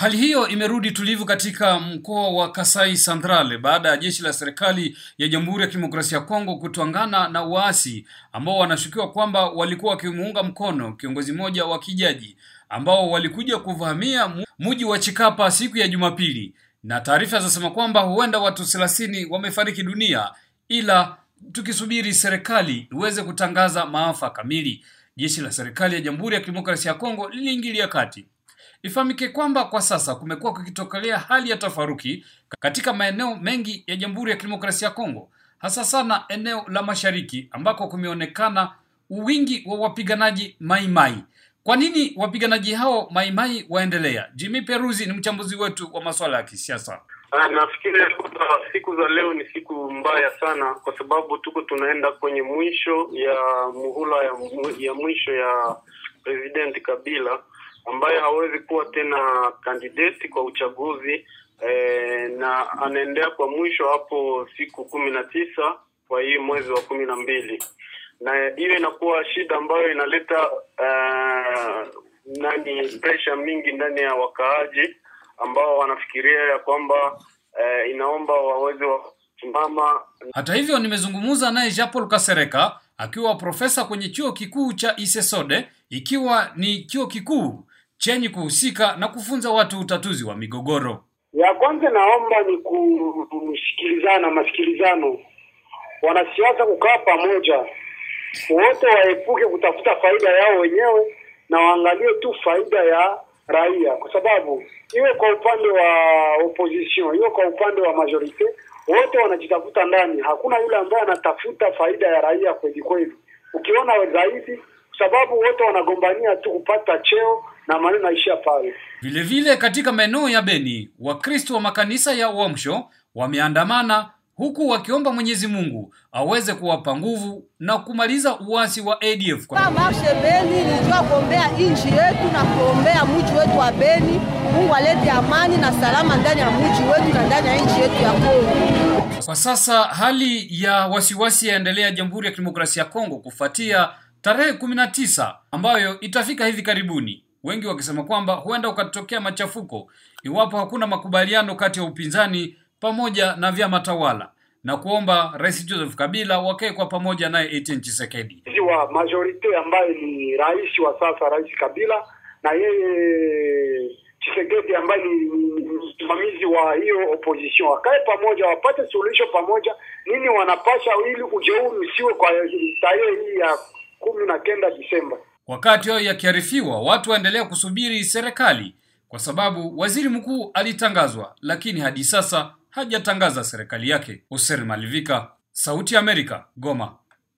Hali hiyo imerudi tulivu katika mkoa wa Kasai Central baada ya jeshi la serikali ya Jamhuri ya Kidemokrasia ya Kongo kutwangana na waasi ambao wanashukiwa kwamba walikuwa wakimuunga mkono kiongozi mmoja wa kijaji ambao walikuja kuvamia mji wa Chikapa siku ya Jumapili, na taarifa zinasema kwamba huenda watu 30 wamefariki dunia, ila tukisubiri serikali iweze kutangaza maafa kamili. Jeshi la serikali ya Jamhuri ya Kidemokrasia ya Kongo liliingilia kati. Ifahamike kwamba kwa sasa kumekuwa kukitokelea hali ya tafaruki katika maeneo mengi ya Jamhuri ya Kidemokrasia ya Kongo, hasa sana eneo la mashariki ambako kumeonekana wingi wa wapiganaji maimai. Kwa nini wapiganaji hao maimai waendelea? Jimmy Peruzi ni mchambuzi wetu wa masuala ya kisiasa. Nafikiri kwamba siku za leo ni siku mbaya sana, kwa sababu tuko tunaenda kwenye mwisho ya muhula ya, ya mwisho ya President Kabila ambaye hawezi kuwa tena kandideti kwa uchaguzi e, na anaendea kwa mwisho hapo siku kumi na tisa kwa hii mwezi wa kumi na mbili na hiyo inakuwa shida ambayo inaleta uh, nani pressure mingi ndani ya wakaaji ambao wanafikiria ya kwamba uh, inaomba waweze wasimama. Hata hivyo, nimezungumza naye Jean Paul Kasereka akiwa profesa kwenye chuo kikuu cha Isesode, ikiwa ni chuo kikuu chenye kuhusika na kufunza watu utatuzi wa migogoro. Ya kwanza naomba ni kusikilizana, masikilizano, wanasiasa kukaa pamoja, wote waepuke kutafuta faida yao wenyewe na waangalie tu faida ya raia, kwa sababu iwe kwa upande wa opposition, iwe kwa upande wa majorite, wote wanajitafuta ndani. Hakuna yule ambaye anatafuta faida ya raia kweli kweli. Ukiona zaidi, sababu wote wanagombania tu kupata cheo na maneno naishia pale. Vile vile katika maeneo ya Beni, Wakristo wa makanisa ya Uamsho wameandamana huku wakiomba Mwenyezi Mungu aweze kuwapa nguvu na kumaliza uasi wa ADF. Kwa marshe Beni nilijua kuombea nchi yetu na kuombea mji wetu wa Beni. Mungu alete amani na salama ndani ya mji wetu na ndani ya nchi yetu ya Kongo. Kwa sasa hali ya wasiwasi yaendelea Jamhuri ya Kidemokrasia ya Kongo kufuatia tarehe kumi na tisa ambayo itafika hivi karibuni, wengi wakisema kwamba huenda ukatokea machafuko iwapo hakuna makubaliano kati ya upinzani pamoja na vyama tawala na kuomba Rais Joseph Kabila wakae kwa pamoja naye Etienne Tshisekedi. Wa majorite ambaye ni rais wa sasa, Rais Kabila na yeye Tshisekedi ambaye ni msimamizi wa hiyo opposition, wakae pamoja, wapate suluhisho pamoja, nini wanapasha, ili ujeuri usiwe kwa tarehe hii ya kumi na kenda Disemba. Wakati hayo yakiarifiwa, watu waendelea kusubiri serikali kwa sababu waziri mkuu alitangazwa, lakini hadi sasa hajatangaza serikali yake. Oser Malivika, Sauti ya Amerika, Goma.